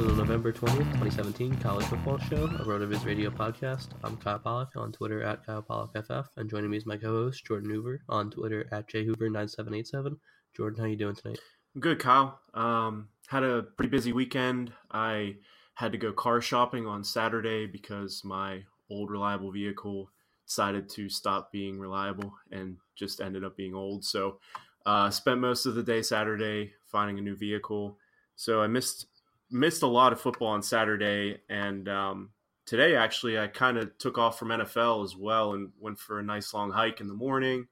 To the November 20th, 2017 College Football Show, a RotoViz radio podcast. I'm Kyle Pollock on Twitter at Kyle Pollock FF, and joining me is my co-host Jordan Hoover on Twitter at jhoover9787. Jordan, how you doing tonight? Good, Kyle. Um, had a pretty busy weekend. I had to go car shopping on Saturday because my old reliable vehicle decided to stop being reliable and just ended up being old. So, uh, spent most of the day Saturday finding a new vehicle. So I missed missed a lot of football on Saturday, and um, today actually I kind of took off from NFL as well and went for a nice long hike in the morning.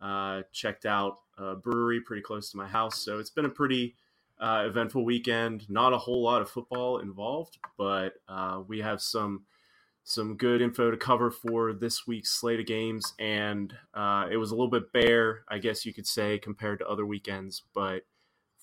Uh, checked out a brewery pretty close to my house, so it's been a pretty uh, eventful weekend. Not a whole lot of football involved, but uh, we have some some good info to cover for this week's slate of games, and uh, it was a little bit bare, I guess you could say, compared to other weekends, but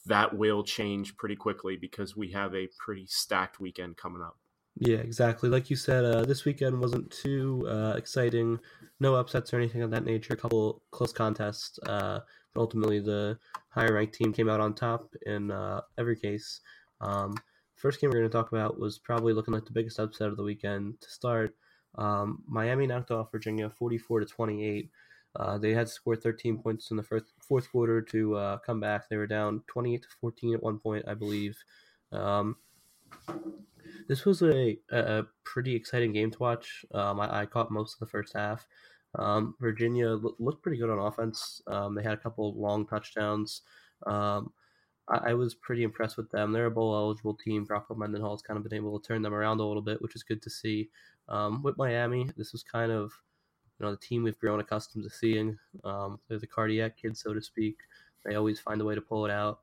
that will change pretty quickly because we have a pretty stacked weekend coming up. Yeah, exactly. Like you said, uh, this weekend wasn't too uh, exciting. No upsets or anything of that nature. A couple close contests. Uh, but ultimately, the higher ranked team came out on top in uh, every case. Um, first game we're going to talk about was probably looking like the biggest upset of the weekend to start. Um, Miami knocked off Virginia 44 to 28. Uh, they had to score 13 points in the first fourth quarter to uh, come back. They were down 28 to 14 at one point, I believe. Um, this was a, a pretty exciting game to watch. Um, I, I, caught most of the first half. Um, Virginia looked pretty good on offense. Um, they had a couple long touchdowns. Um, I, was pretty impressed with them. They're a bowl eligible team. Bronco Mendenhall has kind of been able to turn them around a little bit, which is good to see. Um, with Miami, this was kind of you know the team we've grown accustomed to seeing. Um, they're the cardiac kids, so to speak. They always find a way to pull it out.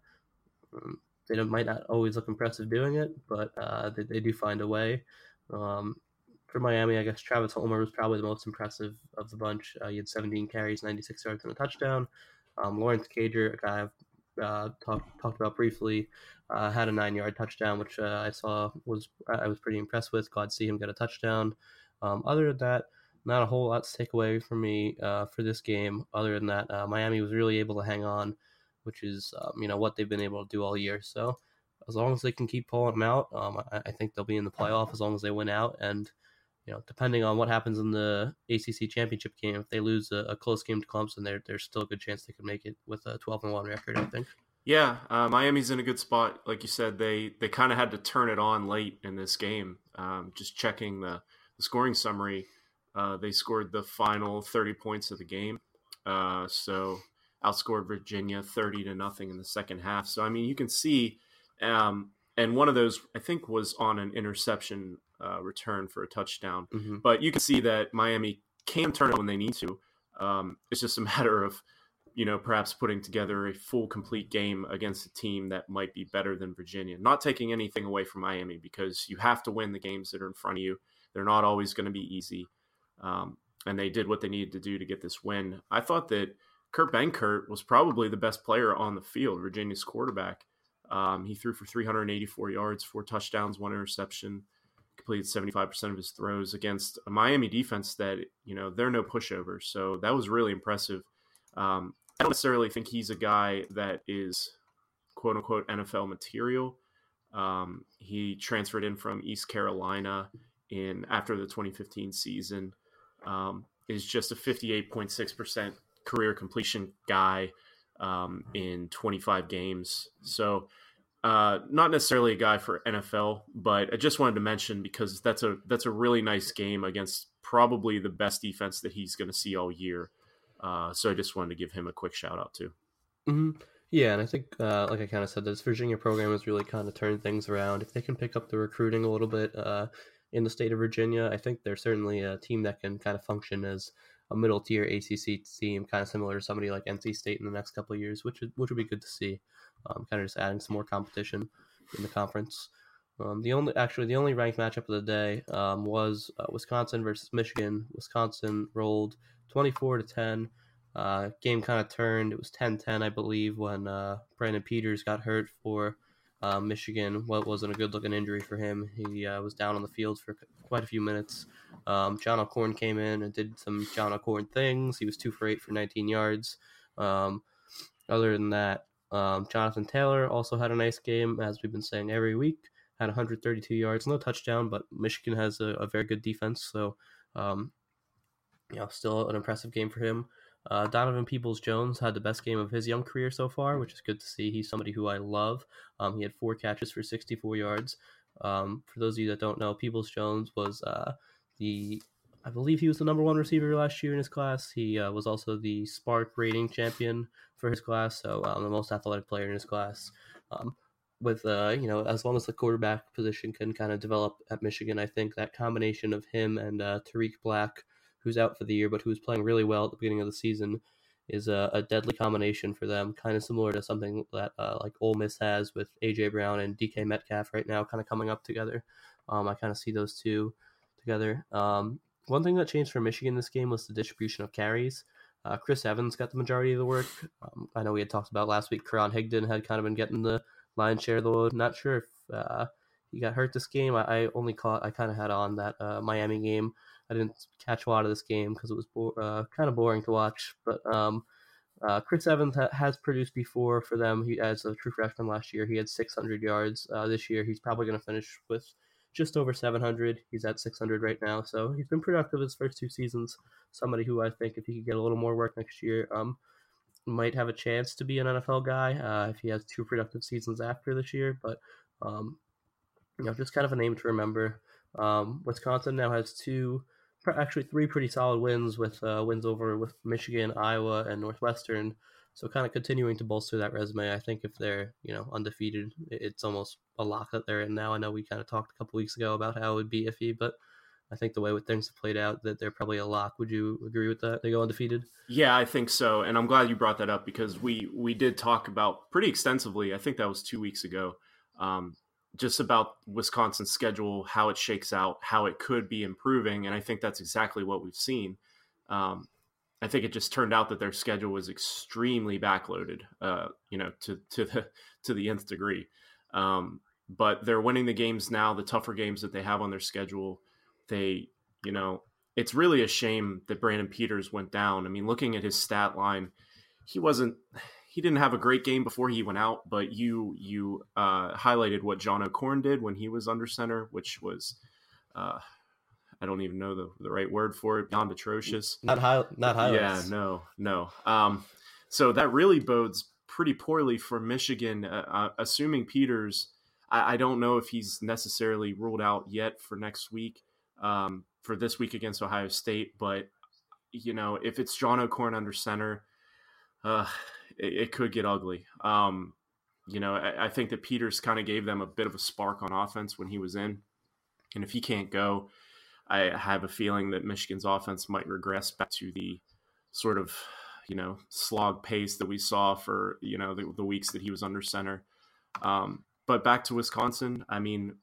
Um, they might not always look impressive doing it, but uh, they, they, do find a way. Um, for Miami, I guess Travis Homer was probably the most impressive of the bunch. Uh, he had 17 carries, 96 yards, and a touchdown. Um, Lawrence Cager, a guy I've uh, talked talked about briefly, uh, had a nine-yard touchdown, which uh, I saw was I was pretty impressed with. Glad to see him get a touchdown. Um, other than that, not a whole lot to take away from me uh, for this game. Other than that, uh, Miami was really able to hang on, which is um, you know what they've been able to do all year. So as long as they can keep pulling them out, um, I, I, think they'll be in the playoff as long as they win out. And you know, depending on what happens in the ACC championship game, if they lose a, a close game to Clemson, there there's still a good chance they could make it with a 12 and one record. I think. Yeah, uh, Miami's in a good spot. Like you said, they they kind of had to turn it on late in this game. Um, just checking the, the scoring summary, uh, they scored the final 30 points of the game. Uh, so outscored Virginia 30 to nothing in the second half. So I mean, you can see, um, and one of those I think was on an interception uh, return for a touchdown. Mm-hmm. But you can see that Miami can turn it when they need to. Um, it's just a matter of you know, perhaps putting together a full complete game against a team that might be better than Virginia. Not taking anything away from Miami because you have to win the games that are in front of you. They're not always going to be easy. Um, and they did what they needed to do to get this win. I thought that Kurt Benkert was probably the best player on the field, Virginia's quarterback. Um, he threw for 384 yards, four touchdowns, one interception, completed 75% of his throws against a Miami defense that, you know, they're no pushovers. So that was really impressive. Um, I don't necessarily think he's a guy that is quote unquote NFL material. Um, he transferred in from East Carolina in after the 2015 season. Um, is just a 58.6% career completion guy um, in 25 games. So uh, not necessarily a guy for NFL, but I just wanted to mention because that's a that's a really nice game against probably the best defense that he's going to see all year. Uh, so I just wanted to give him a quick shout out too. Mm-hmm. Yeah, and I think, uh, like I kind of said, this Virginia program has really kind of turned things around. If they can pick up the recruiting a little bit uh, in the state of Virginia, I think they're certainly a team that can kind of function as a middle tier ACC team, kind of similar to somebody like NC State in the next couple of years, which is, which would be good to see. Um, kind of just adding some more competition in the conference. Um, the only actually the only ranked matchup of the day um, was uh, Wisconsin versus Michigan. Wisconsin rolled 24 to 10. Uh, game kind of turned. It was 10-10, I believe, when uh, Brandon Peters got hurt for uh, Michigan. What wasn't a good looking injury for him. He uh, was down on the field for quite a few minutes. Um, John O'Korn came in and did some John O'Korn things. He was two for eight for 19 yards. Um, other than that, um, Jonathan Taylor also had a nice game, as we've been saying every week. Had 132 yards, no touchdown, but Michigan has a, a very good defense, so um, you know, still an impressive game for him. Uh, Donovan Peoples Jones had the best game of his young career so far, which is good to see. He's somebody who I love. Um, he had four catches for 64 yards. Um, for those of you that don't know, Peoples Jones was uh, the, I believe he was the number one receiver last year in his class. He uh, was also the SPARQ rating champion for his class, so um, the most athletic player in his class. Um, with uh, you know, as long as the quarterback position can kind of develop at Michigan, I think that combination of him and uh, Tarik Black who's out for the year, but who's playing really well at the beginning of the season, is a, a deadly combination for them. Kind of similar to something that uh, like Ole Miss has with AJ Brown and DK Metcalf right now, kind of coming up together. Um, I kind of see those two together. Um, one thing that changed for Michigan this game was the distribution of carries. Uh, Chris Evans got the majority of the work. Um, I know we had talked about last week. Karan Higdon had kind of been getting the lion's share of the load. Not sure if uh, he got hurt this game. I, I only caught. I kind of had on that uh, Miami game I didn't catch a lot of this game because it was bo- uh, kind of boring to watch. But um, uh, Chris Evans ha- has produced before for them. He as a true freshman last year, he had 600 yards. Uh, this year, he's probably going to finish with just over 700. He's at 600 right now, so he's been productive his first two seasons. Somebody who I think, if he could get a little more work next year, um, might have a chance to be an NFL guy uh, if he has two productive seasons after this year. But um, you know, just kind of a name to remember. Um, Wisconsin now has two actually three pretty solid wins with uh, wins over with Michigan, Iowa, and Northwestern. So kind of continuing to bolster that resume. I think if they're you know undefeated, it's almost a lock that they're in now. I know we kind of talked a couple weeks ago about how it would be iffy, but I think the way things have played out, that they're probably a lock. Would you agree with that? They go undefeated. Yeah, I think so, and I'm glad you brought that up because we we did talk about pretty extensively. I think that was two weeks ago. Um, just about Wisconsin's schedule, how it shakes out, how it could be improving, and I think that's exactly what we've seen. Um, I think it just turned out that their schedule was extremely backloaded, uh, you know, to to the to the nth degree. Um, but they're winning the games now, the tougher games that they have on their schedule. They, you know, it's really a shame that Brandon Peters went down. I mean, looking at his stat line, he wasn't he didn't have a great game before he went out, but you you uh, highlighted what John O'Korn did when he was under center, which was uh, I don't even know the, the right word for it, beyond atrocious. Not high, not high. Yeah, no, no. Um, so that really bodes pretty poorly for Michigan. Uh, uh, assuming Peters, I, I, don't know if he's necessarily ruled out yet for next week, um, for this week against Ohio State. But you know, if it's John O'Korn under center, uh, it, it, could get ugly. Um, you know, I, I think that Peters kind of gave them a bit of a spark on offense when he was in, and if he can't go, I have a feeling that Michigan's offense might regress back to the sort of you know slog pace that we saw for you know the, the weeks that he was under center. Um, but back to Wisconsin, I mean,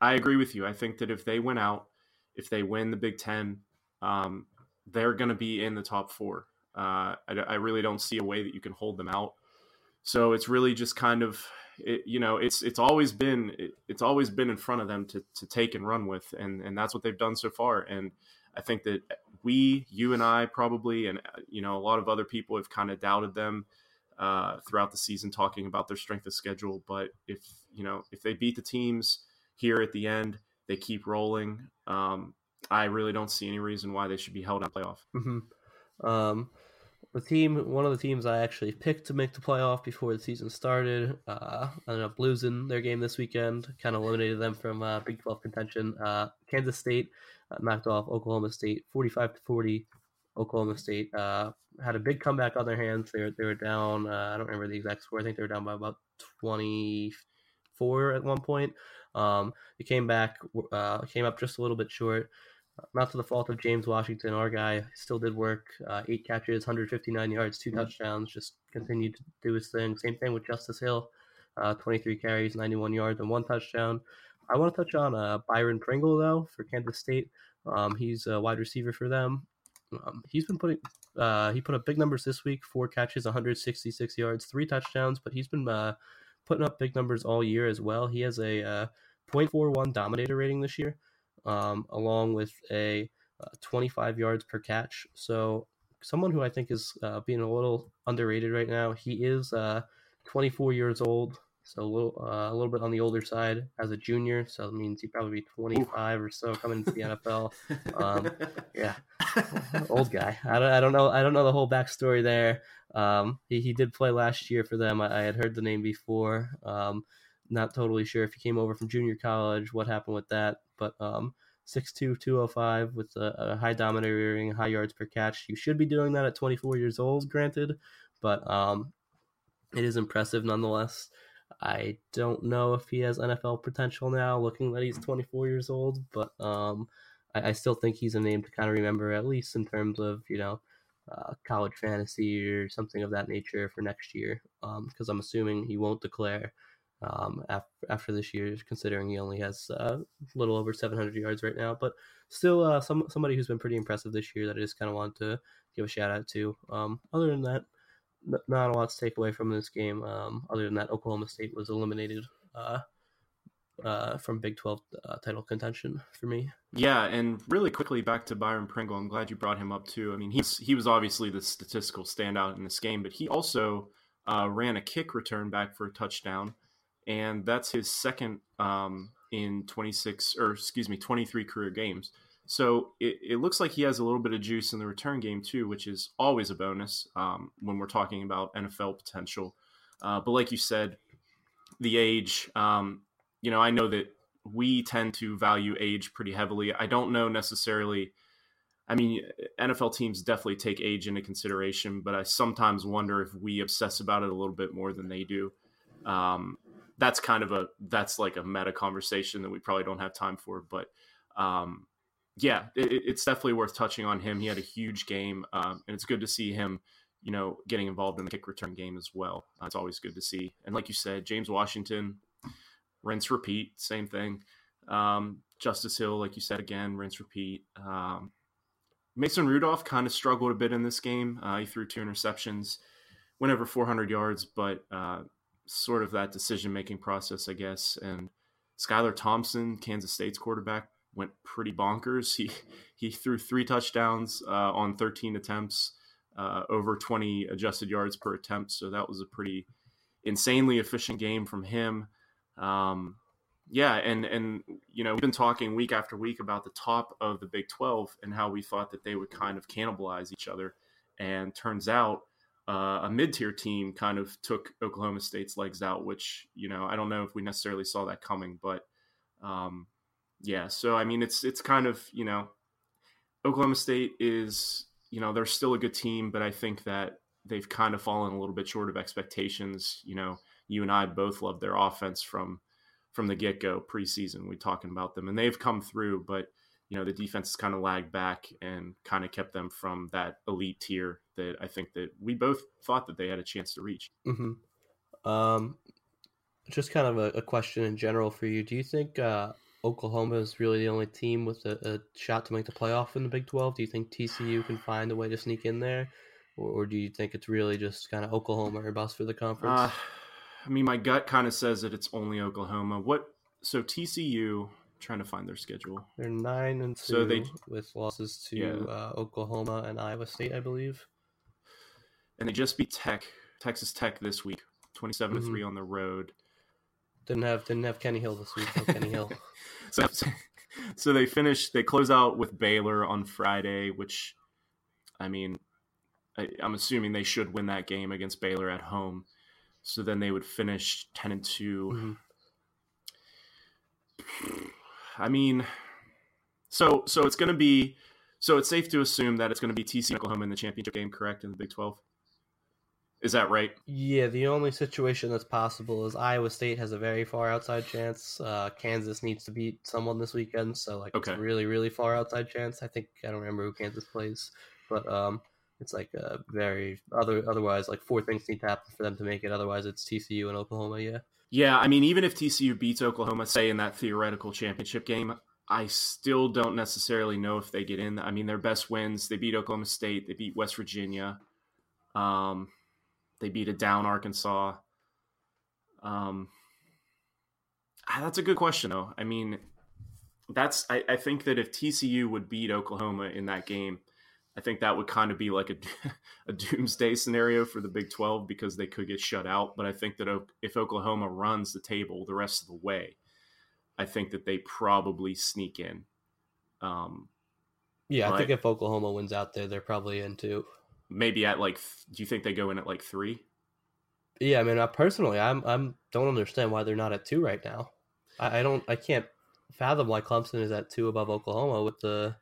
I agree with you. I think that if they win out, if they win the Big Ten, um, they're going to be in the top four. Uh, I, I, really don't see a way that you can hold them out. So it's really just kind of, it, you know, it's it's always been it, it's always been in front of them to to take and run with, and and that's what they've done so far. And I think that we, you and I, probably, and uh, you know, a lot of other people have kind of doubted them uh, throughout the season, talking about their strength of schedule. But if you know, if they beat the teams here at the end, they keep rolling. Um, I really don't see any reason why they should be held out playoff. Mm-hmm. Um, the team, one of the teams I actually picked to make the playoff before the season started, uh, ended up losing their game this weekend. Kind of eliminated them from uh, Big 12 contention. Uh, Kansas State uh, knocked off Oklahoma State 45 to 40. Oklahoma State uh, had a big comeback on their hands. They were, they were down, uh, I don't remember the exact score. I think they were down by about 24 at one point. Um, they came back, uh, came up just a little bit short. Not to the fault of James Washington, our guy still did work. Uh, eight catches, 159 yards, two touchdowns. Just continued to do his thing. Same thing with Justice Hill, uh, 23 carries, 91 yards, and one touchdown. I want to touch on uh, Byron Pringle though for Kansas State. Um, he's a wide receiver for them. Um, he's been putting uh, he put up big numbers this week: four catches, 166 yards, three touchdowns. But he's been uh, putting up big numbers all year as well. He has a uh, 0.41 dominator rating this year, um, along with a uh, 25 yards per catch. So someone who I think is uh, being a little underrated right now. He is uh, 24 years old so a little uh, a little bit on the older side as a junior. So that means he'd probably be 25 Ooh. or so coming into the NFL. Um, yeah, old guy. I don't, I don't know I don't know the whole backstory there. Um, he, he did play last year for them. I, I had heard the name before. Um, not totally sure if he came over from junior college, what happened with that, but um, 6'2", 205 with a, a high dominating, high yards per catch. You should be doing that at 24 years old, granted, but um, it is impressive nonetheless. I don't know if he has NFL potential now, looking that he's 24 years old, but um, I, I, still think he's a name to kind of remember, at least in terms of, you know, uh, college fantasy or something of that nature for next year, because um, I'm assuming he won't declare um, after, after this year, considering he only has uh, a little over 700 yards right now. But still, uh, some somebody who's been pretty impressive this year that I just kind of want to give a shout out to. Um, other than that, not a lot to take away from this game. Um, other than that, Oklahoma State was eliminated uh, uh, from Big 12 uh, title contention for me. Yeah, and really quickly back to Byron Pringle. I'm glad you brought him up too. I mean, he's he was obviously the statistical standout in this game, but he also uh, ran a kick return back for a touchdown, and that's his second um, in 26 or excuse me 23 career games. So it, it looks like he has a little bit of juice in the return game too, which is always a bonus um, when we're talking about NFL potential. Uh, but like you said, the age, um, you know, I know that we tend to value age pretty heavily. I don't know necessarily. I mean, NFL teams definitely take age into consideration, but I sometimes wonder if we obsess about it a little bit more than they do. Um, that's kind of a that's like a meta conversation that we probably don't have time for, but um, yeah, it, it's definitely worth touching on him. He had a huge game, um, and it's good to see him, you know, getting involved in the kick return game as well. Uh, it's always good to see. And like you said, James Washington, rinse repeat, same thing. Um, Justice Hill, like you said again, rinse repeat. Um, Mason Rudolph kind of struggled a bit in this game. Uh, he threw two interceptions, went over 400 yards, but uh, sort of that decision making process, I guess. And Skylar Thompson, Kansas State's quarterback, went pretty bonkers. He he threw three touchdowns uh, on 13 attempts, uh, over 20 adjusted yards per attempt. So that was a pretty insanely efficient game from him. Um, yeah, and and you know we've been talking week after week about the top of the Big 12 and how we thought that they would kind of cannibalize each other, and turns out uh, a mid-tier team kind of took Oklahoma State's legs out, which you know I don't know if we necessarily saw that coming, but um, yeah. So I mean, it's it's kind of you know Oklahoma State is you know they're still a good team, but I think that they've kind of fallen a little bit short of expectations. You know, you and I both love their offense from from the get go preseason. We talking about them, and they've come through, but you know the defense has kind of lagged back and kind of kept them from that elite tier that I think that we both thought that they had a chance to reach. Mm-hmm. Um, just kind of a, a, question in general for you. Do you think uh, Oklahoma is really the only team with a, a, shot to make the playoff in the Big Twelve? Do you think TCU can find a way to sneak in there, or, or do you think it's really just kind of Oklahoma or bust for the conference? Uh, I mean, my gut kind of says that it's only Oklahoma. What? So TCU trying to find their schedule. They're nine and two so they, with losses to yeah. uh, Oklahoma and Iowa State, I believe. And they just beat Tech, Texas Tech this week, twenty-seven to mm-hmm. three on the road. Didn't have didn't have Kenny Hill this week. No Kenny Hill. so, so they finish. They close out with Baylor on Friday, which, I mean, I, I'm assuming they should win that game against Baylor at home. So then they would finish ten and 2 mm-hmm. I mean, so so it's going to be so it's safe to assume that it's going to be TC Oklahoma in the championship game, correct? In the Big Twelve, is that right? Yeah. The only situation that's possible is Iowa State has a very far outside chance. Uh, Kansas needs to beat someone this weekend, so like okay. it's really really far outside chance. I think I don't remember who Kansas plays, but um, it's like a very other otherwise like four things need to happen for them to make it. Otherwise, it's TCU and Oklahoma. Yeah. Yeah, I mean, even if TCU beats Oklahoma, say in that theoretical championship game, I still don't necessarily know if they get in. I mean, their best wins: they beat Oklahoma State, they beat West Virginia, um, they beat a down Arkansas. Um, ah, that's a good question, though. I mean, that's I, I think that if TCU would beat Oklahoma in that game, I think that would kind of be like a, a doomsday scenario for the Big 12 because they could get shut out. But I think that if Oklahoma runs the table the rest of the way, I think that they probably sneak in. Um, yeah, I think if Oklahoma wins out there, they're probably in too. Maybe at like, do you think they go in at like three? Yeah, I mean, I personally, I'm I'm don't understand why they're not at two right now. I, I don't, I can't fathom why Clemson is at two above Oklahoma with the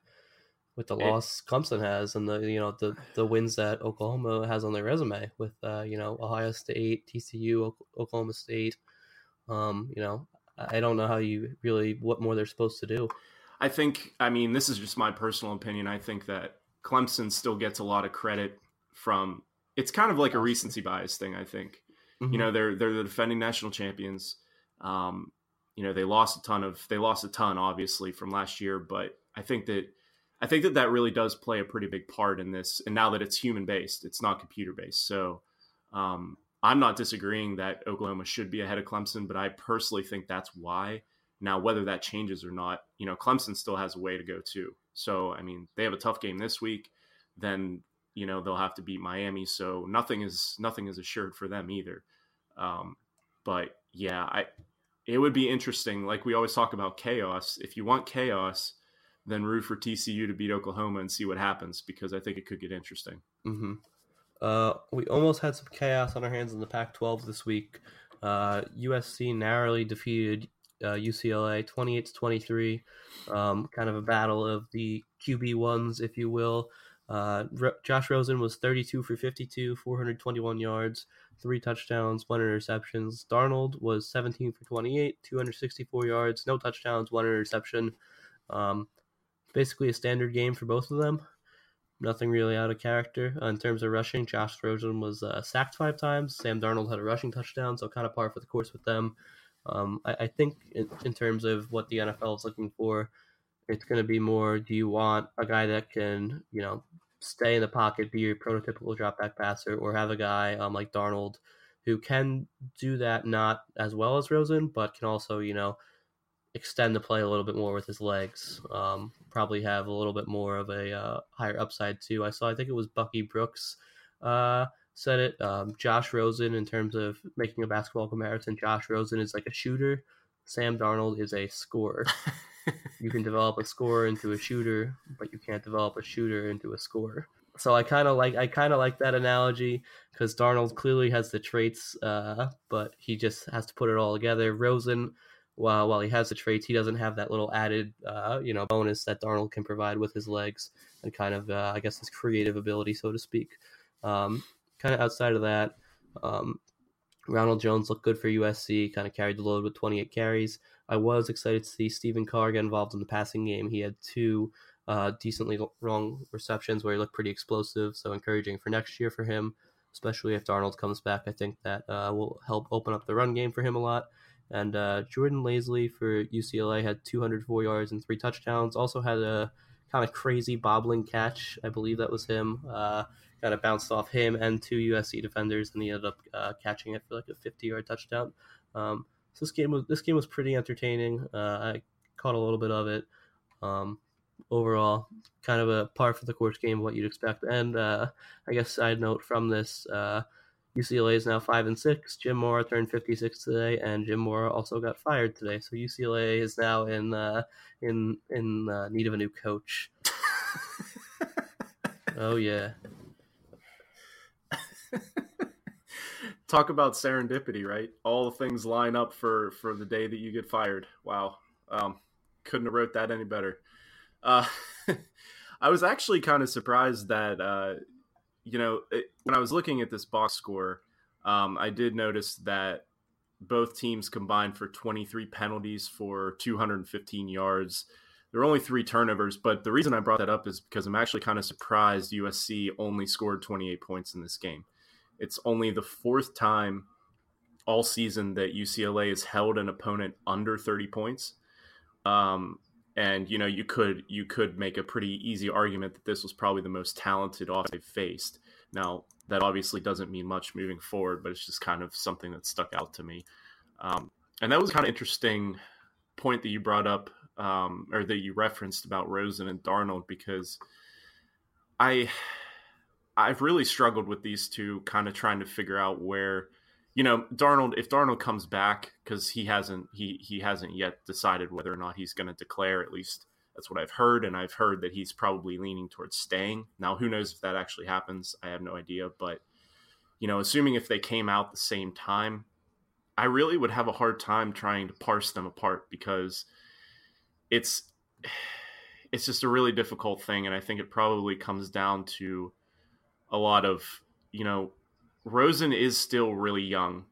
with the loss Clemson has and the you know the the wins that Oklahoma has on their resume with uh, you know Ohio State, TCU, Oklahoma State. Um, you know, I don't know how you really what more they're supposed to do. I think I mean this is just my personal opinion. I think that Clemson still gets a lot of credit from it's kind of like a recency bias thing, I think. Mm-hmm. You know, they're they're the defending national champions. Um, you know, they lost a ton of they lost a ton obviously from last year, but I think that I think that that really does play a pretty big part in this. And now that it's human based, it's not computer based. So um, I'm not disagreeing that Oklahoma should be ahead of Clemson, but I personally think that's why. Now, whether that changes or not, you know, Clemson still has a way to go too. So, I mean, they have a tough game this week. Then, you know, they'll have to beat Miami. So nothing is nothing is assured for them either. Um, but yeah, I it would be interesting. Like we always talk about chaos. If you want chaos, then root for TCU to beat Oklahoma and see what happens because I think it could get interesting. Mm-hmm. Uh, we almost had some chaos on our hands in the Pac-12 this week. Uh, USC narrowly defeated uh, UCLA 28 to 23. Um, kind of a battle of the QB ones, if you will. Uh, Josh Rosen was 32 for 52, 421 yards, three touchdowns, one interceptions. Darnold was 17 for 28, 264 yards, no touchdowns, one interception. Um, basically a standard game for both of them. Nothing really out of character uh, in terms of rushing. Josh Rosen was uh, sacked five times. Sam Darnold had a rushing touchdown, so kind of par for the course with them. Um, I, I, think in, in, terms of what the NFL is looking for, it's going to be more: Do you want a guy that can, you know, stay in the pocket, be your prototypical drop back passer, or have a guy um, like Darnold who can do that not as well as Rosen, but can also, you know, extend the play a little bit more with his legs. Um, probably have a little bit more of a uh, higher upside too. I saw, I think it was Bucky Brooks uh, said it. Um, Josh Rosen, in terms of making a basketball comparison, Josh Rosen is like a shooter. Sam Darnold is a scorer. you can develop a scorer into a shooter, but you can't develop a shooter into a scorer. so I kind of like I kind of like that analogy because Darnold clearly has the traits, uh, but he just has to put it all together. Rosen, while while he has the traits, he doesn't have that little added uh, you know bonus that Darnold can provide with his legs and kind of uh, I guess his creative ability, so to speak. Um, kind of outside of that, um, Ronald Jones looked good for USC, kind of carried the load with 28 carries. I was excited to see Stephen Carr get involved in the passing game. He had two uh, decently long receptions where he looked pretty explosive. So encouraging for next year for him, especially if Darnold comes back. I think that uh, will help open up the run game for him a lot. And uh, Jordan Lasley for UCLA had 204 yards and three touchdowns. Also had a kind of crazy bobbling catch. I believe that was him. Uh, kind of bounced off him and two USC defenders, and he ended up uh, catching it for like a 50 yard touchdown. Um, so this game was this game was pretty entertaining. Uh, I caught a little bit of it. Um, overall, kind of a par for the course game, what you'd expect. And uh, I guess side note from this, uh, UCLA is now five and six. Jim Mora turned 56 today, and Jim Mora also got fired today. So UCLA is now in uh, in in uh, need of a new coach. oh yeah. Talk about serendipity, right? All the things line up for for the day that you get fired. Wow, um, couldn't have wrote that any better. Uh, I was actually kind of surprised that, uh, you know, it, when I was looking at this box score, um, I did notice that both teams combined for 23 penalties for 215 yards. There were only three turnovers, but the reason I brought that up is because I'm actually kind of surprised USC only scored 28 points in this game. It's only the fourth time all season that UCLA has held an opponent under 30 points. Um, and you know you could you could make a pretty easy argument that this was probably the most talented offense they've faced. Now that obviously doesn't mean much moving forward, but it's just kind of something that stuck out to me. Um, and that was kind of interesting point that you brought up um, or that you referenced about Rosen and Darnold because I I've really struggled with these two, kind of trying to figure out where you know, Darnold, if Darnold comes back, because he hasn't he he hasn't yet decided whether or not he's going to declare. At least that's what I've heard, and I've heard that he's probably leaning towards staying. Now, who knows if that actually happens? I have no idea, but you know, assuming if they came out the same time, I really would have a hard time trying to parse them apart because it's it's just a really difficult thing, and I think it probably comes down to a lot of you know Rosen is still really young,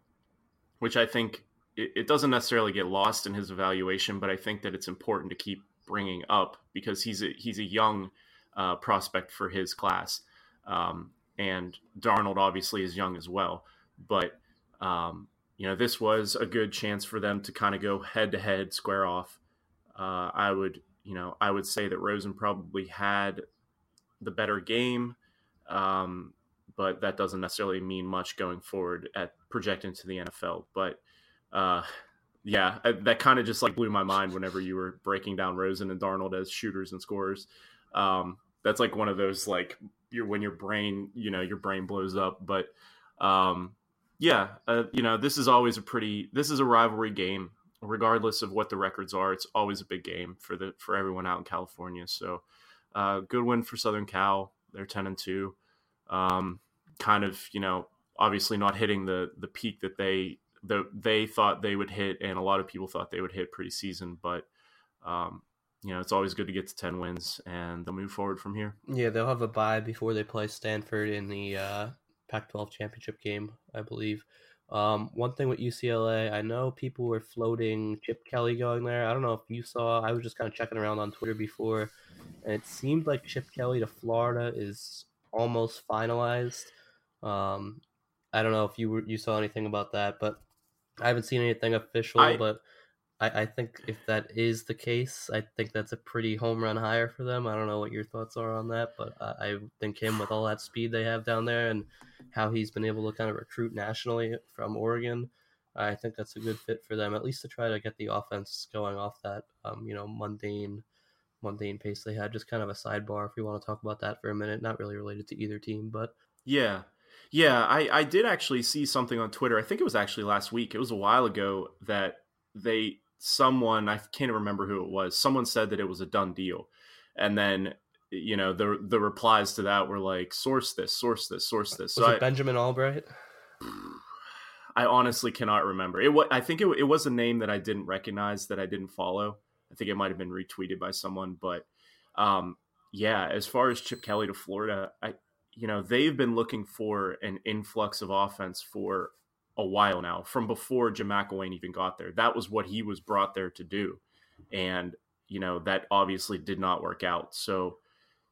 which I think it, it, doesn't necessarily get lost in his evaluation, but I think that it's important to keep bringing up because he's a he's a young uh, prospect for his class, um, and Darnold obviously is young as well. But um, you know, this was a good chance for them to kind of go head to head, square off. Uh, I would you know I would say that Rosen probably had the better game. Um, but that doesn't necessarily mean much going forward at projecting to the NFL. But uh, yeah, that kind of just like blew my mind whenever you were breaking down Rosen and Darnold as shooters and scorers. Um, that's like one of those like you're when your brain you know your brain blows up. But um, yeah, uh, you know this is always a pretty this is a rivalry game regardless of what the records are. It's always a big game for the for everyone out in California. So uh, good win for Southern Cal. They're ten and two um, kind of you know obviously not hitting the the peak that they the, they thought they would hit, and a lot of people thought they would hit preseason. But um, you know, it's always good to get to ten wins, and they'll move forward from here. Yeah, they'll have a bye before they play Stanford in the uh, Pac-12 championship game, I believe. Um, one thing with UCLA, I know people were floating Chip Kelly going there. I don't know if you saw. I was just kind of checking around on Twitter before, and it seemed like Chip Kelly to Florida is almost finalized. Um, I don't know if you were, you saw anything about that, but I haven't seen anything official. I, but I, I think if that is the case, I think that's a pretty home run hire for them. I don't know what your thoughts are on that, but I, I think him with all that speed they have down there and how he's been able to kind of recruit nationally from Oregon. I think that's a good fit for them, at least to try to get the offense going off that, um, you know, mundane mundane pace they had. Just kind of a sidebar if we want to talk about that for a minute. Not really related to either team, but yeah, yeah. I I did actually see something on Twitter. I think it was actually last week. It was a while ago that they someone I can't remember who it was. Someone said that it was a done deal, and then you know the the replies to that were like source this, source this, source this. Was so it I, Benjamin Allbright? I honestly cannot remember. It I think it, it was a name that I didn't recognize that I didn't follow. I think it might have been retweeted by someone, but um, yeah, as far as Chip Kelly to Florida, I you know they've been looking for an influx of offense for a while now, from before Jim McElwain even got there. That was what he was brought there to do, and you know that obviously did not work out. So,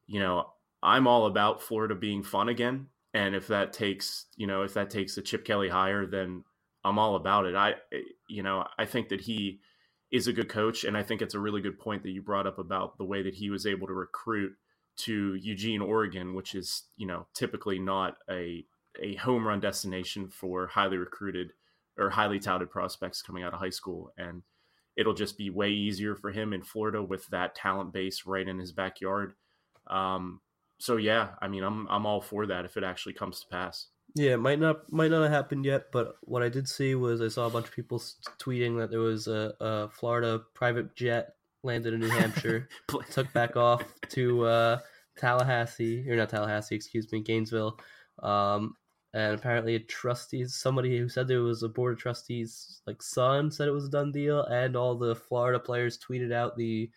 you know, I'm all about Florida being fun again, and if that takes you know if that takes the Chip Kelly hire, then I'm all about it. I you know I think that he is a good coach, and I think it's a really good point that you brought up about the way that he was able to recruit to Eugene, Oregon, which is you know typically not a a home run destination for highly recruited or highly touted prospects coming out of high school, and it'll just be way easier for him in Florida with that talent base right in his backyard. Um, so yeah, I mean, I'm I'm all for that if it actually comes to pass. Yeah, it might not might not have happened yet, but what I did see was I saw a bunch of people tweeting that there was a, a Florida private jet landed in New Hampshire, took back off to uh, Tallahassee or not Tallahassee, excuse me, Gainesville, um, and apparently a trustee, somebody who said there was a board of trustees like son said it was a done deal, and all the Florida players tweeted out the.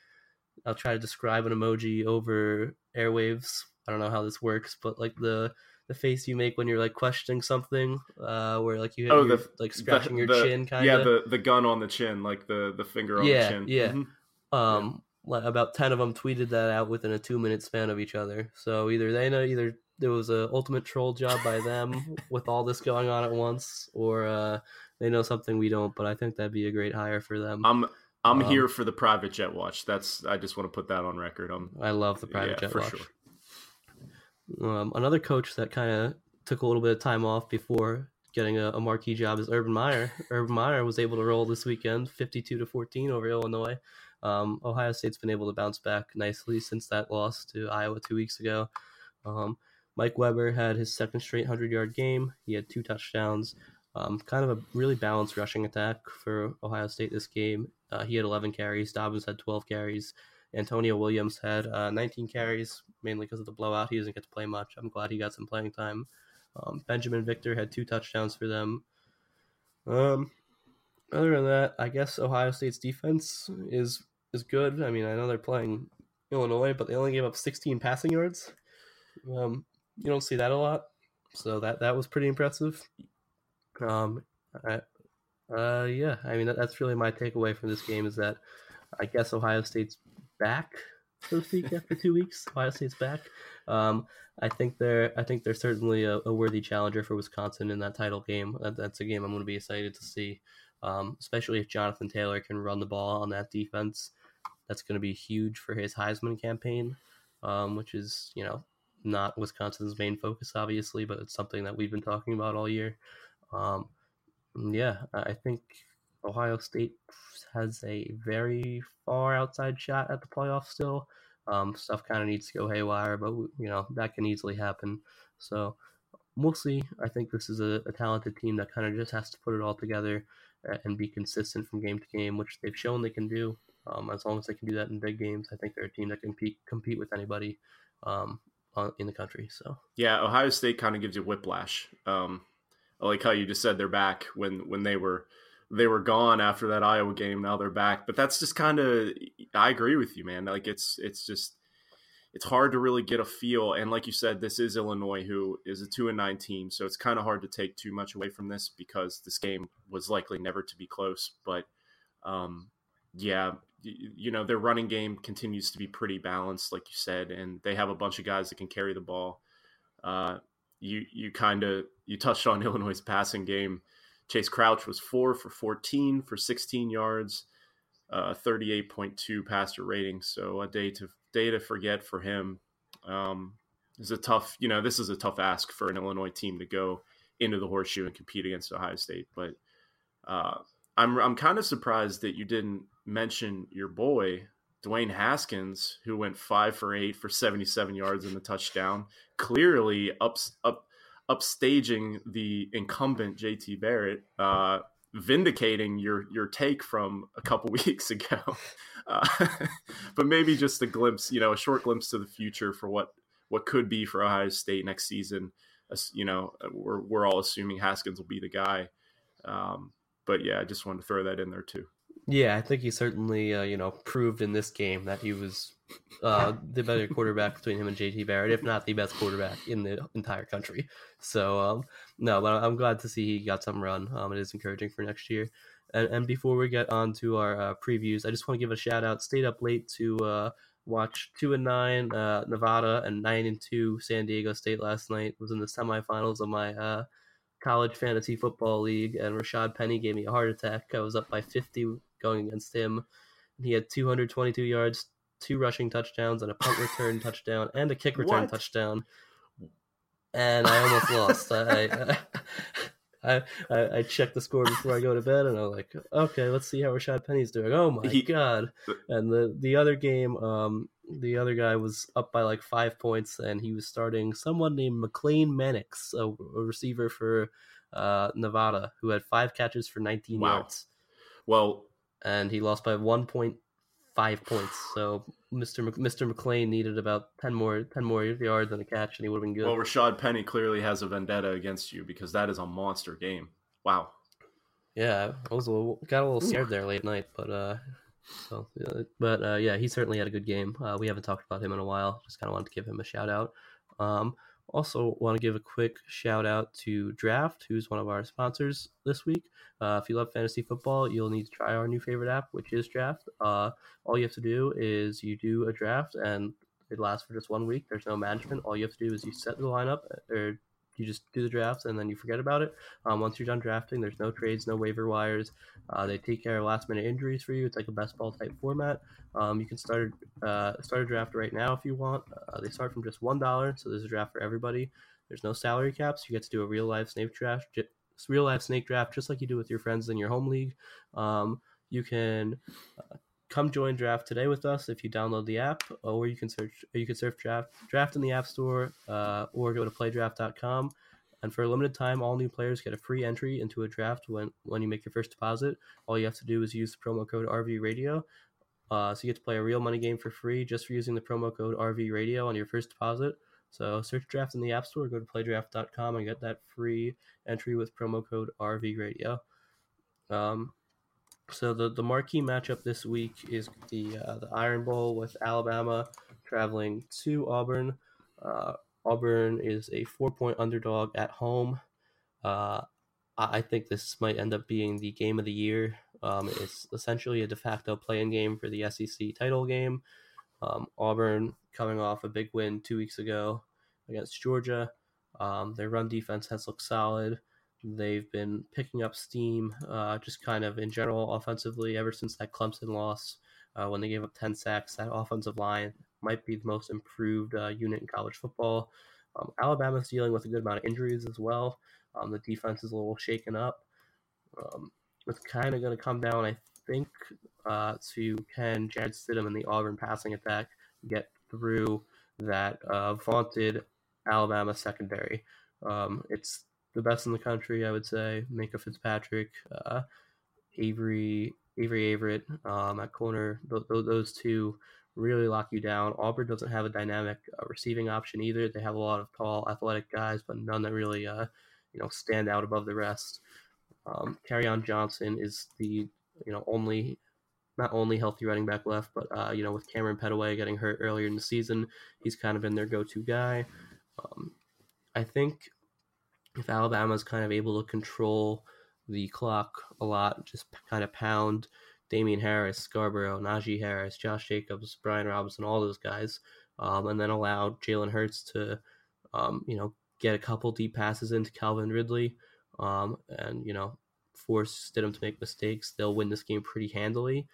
I'll try to describe an emoji over airwaves. I don't know how this works, but like the the face you make when you're like questioning something, uh, where like you oh, the, like scratching the, your the, chin, kind of. Yeah, the the gun on the chin, like the the finger on yeah, the chin. Yeah, mm-hmm. Um, yeah. about ten of them tweeted that out within a two minute span of each other. So either they know either there was a ultimate troll job by them with all this going on at once, or uh, they know something we don't. But I think that'd be a great hire for them. I'm I'm um, here for the private jet watch. That's I just want to put that on record. I'm, I love the private yeah, jet for watch. Sure. Um, another coach that kind of took a little bit of time off before getting a, a, marquee job is Urban Meyer. Urban Meyer was able to roll this weekend, 52 to 14 over Illinois. Um, Ohio State's been able to bounce back nicely since that loss to Iowa two weeks ago. Um, Mike Weber had his second straight 100 yard game. He had two touchdowns. Um, kind of a really balanced rushing attack for Ohio State this game. Uh, he had 11 carries. Dobbins had 12 carries. Antonio Williams had uh, 19 carries, mainly because of the blowout. He doesn't get to play much. I'm glad he got some playing time. Um, Binjimen Victor had two touchdowns for them. Um, other than that, I guess Ohio State's defense is is good. I mean, I know they're playing Illinois, but they only gave up 16 passing yards. Um, you don't see that a lot, so that that was pretty impressive. Um, I, uh, yeah, I mean that, that's really my takeaway from this game is that I guess Ohio State's back, so to speak, after two weeks. Ohio State's back. Um, I think they're I think they're certainly a, a, worthy challenger for Wisconsin in that title game. That, that's a game I'm going to be excited to see, um, especially if Jonathan Taylor can run the ball on that defense. That's going to be huge for his Heisman campaign, um, which is you know not Wisconsin's main focus, obviously, but it's something that we've been talking about all year. Um, yeah, I think Ohio State has a very far outside shot at the playoffs still. Um, stuff kind of needs to go haywire, but you know that can easily happen. So we'll see. I think this is a, a talented team that kind of just has to put it all together and be consistent from game to game, which they've shown they can do. Um, as long as they can do that in big games, I think they're a team that can compete compete with anybody um, in the country. So yeah, Ohio State kind of gives you whiplash. Um, I like how you just said they're back when when they were they were gone after that Iowa game. Now they're back, but that's just kind of. I agree with you, man. Like it's it's just it's hard to really get a feel. And like you said, this is Illinois, who is a two and nine team, so it's kind of hard to take too much away from this because this game was likely never to be close. But um, yeah, you, know their running game continues to be pretty balanced, like you said, and they have a bunch of guys that can carry the ball. Uh, you you kind of you touched on Illinois' passing game. Chayce Crouch was four for 14 for 16 yards, uh, 38.2 passer rating. So a day to day to forget for him. Um, is a tough, you know, this is a tough ask for an Illinois team to go into the horseshoe and compete against Ohio State. But uh, I'm I'm kind of surprised that you didn't mention your boy Dwayne Haskins, who went five for eight for 77 yards in the touchdown, clearly up up upstaging the incumbent JT Barrett. Uh, vindicating your your take from a couple weeks ago. Uh, but maybe just a glimpse, you know, a short glimpse to the future for what what could be for Ohio State next season. You know, we're we're all assuming Haskins will be the guy. Um, but yeah, I just wanted to throw that in there too. Yeah, I think he certainly, uh, you know, proved in this game that he was uh, the better quarterback between him and JT Barrett, if not the best quarterback in the entire country. So, um, no, but I'm glad to see he got some run. Um, it is encouraging for next year. And, and before we get on to our uh, previews, I just want to give a shout out. Stayed up late to uh, watch two and nine uh, Nevada and nine and two San Diego State last night. Was in the semifinals of my uh, college fantasy football league, and Rashad Penny gave me a heart attack. I was up by 50 going against him. He had 222 yards, two rushing touchdowns, and a punt return touchdown, and a kick return What? touchdown. And I almost lost. I, I, I I checked the score before I go to bed, and I'm like, okay, let's see how Rashad Penny's doing. Oh my He- god! And the the other game, um, the other guy was up by like five points, and he was starting someone named McLean Mannix, a, a receiver for uh, Nevada, who had five catches for 19 Wow. yards, Well, and he lost by 1.5 points. So Mr. Mc, Mr. McLean needed about 10 more 10 more yards and a catch, and he would have been good. well, Rashad Penny clearly has a vendetta against you because that is a monster game. Wow. Yeah, I was a little, got a little scared there late night, but uh, so yeah, but uh, yeah, he certainly had a good game. Uh, we haven't talked about him in a while. Just kind of wanted to give him a shout out. Um, also, want to give a quick shout out to Draft, who's one of our sponsors this week. Uh, if you love fantasy football, you'll need to try our new favorite app, which is Draft. Uh, all you have to do is you do a draft, and it lasts for just one week. There's no management. All you have to do is you set the lineup, or you just do the draft, and then you forget about it. Um, once you're done drafting, there's no trades, no waiver wires. Uh, they take care of last minute injuries for you. It's like a best ball type format. Um, you can start uh, start a draft right now if you want. Uh, they start from just one dollar, so there's a draft for everybody. There's no salary caps. You get to do a real life snake draft, real life snake draft, just like you do with your friends in your home league. Um, you can uh, come join draft today with us if you download the app, or you can search you can search draft draft in the app store, uh, or go to playdraft.com. And for a limited time, all new players get a free entry into a draft when, when you make your first deposit. All you have to do is use the promo code RV Radio. Uh, so you get to play a real money game for free just for using the promo code RV Radio on your first deposit. So search draft in the App Store, go to playdraft.com and get that free entry with promo code RV Radio. Um, so the, the marquee matchup this week is the uh, the Iron Bowl with Alabama traveling to Auburn. Uh, Auburn is a four point underdog at home. Uh, I think this might end up being the game of the year. Um, it's essentially a de facto playing game for the SEC title game. Um, Auburn coming off a big win two weeks ago against Georgia. Um, their run defense has looked solid. They've been picking up steam, uh, just kind of in general offensively, ever since that Clemson loss uh, when they gave up 10 sacks. That offensive line might be the most improved uh, unit in college football. Um, Alabama's dealing with a good amount of injuries as well. Um, the defense is a little shaken up. Um, it's kind of going to come down, I think, uh, to can Jarrett Stidham and the Auburn passing attack get through that uh, vaunted Alabama secondary. Um, it's the best in the country, I would say. Minkah Fitzpatrick, uh, Avery, Avery Averett um, at corner. Th- th- those two really lock you down. Auburn doesn't have a dynamic uh, receiving option either. They have a lot of tall, athletic guys, but none that really, uh, you know, stand out above the rest. Um, on Johnson is the you know only not only healthy running back left, but uh, you know with Kamryn Pettway getting hurt earlier in the season, he's kind of been their go-to guy. Um, I think if Alabama's kind of able to control the clock a lot, just kind of pound Damien Harris, Scarborough, Najee Harris, Josh Jacobs, Brian Robinson, all those guys, um, and then allow Jalen Hurts to, um, you know, get a couple deep passes into Calvin Ridley, um, and you know, force Stidham to make mistakes, they'll win this game pretty handily.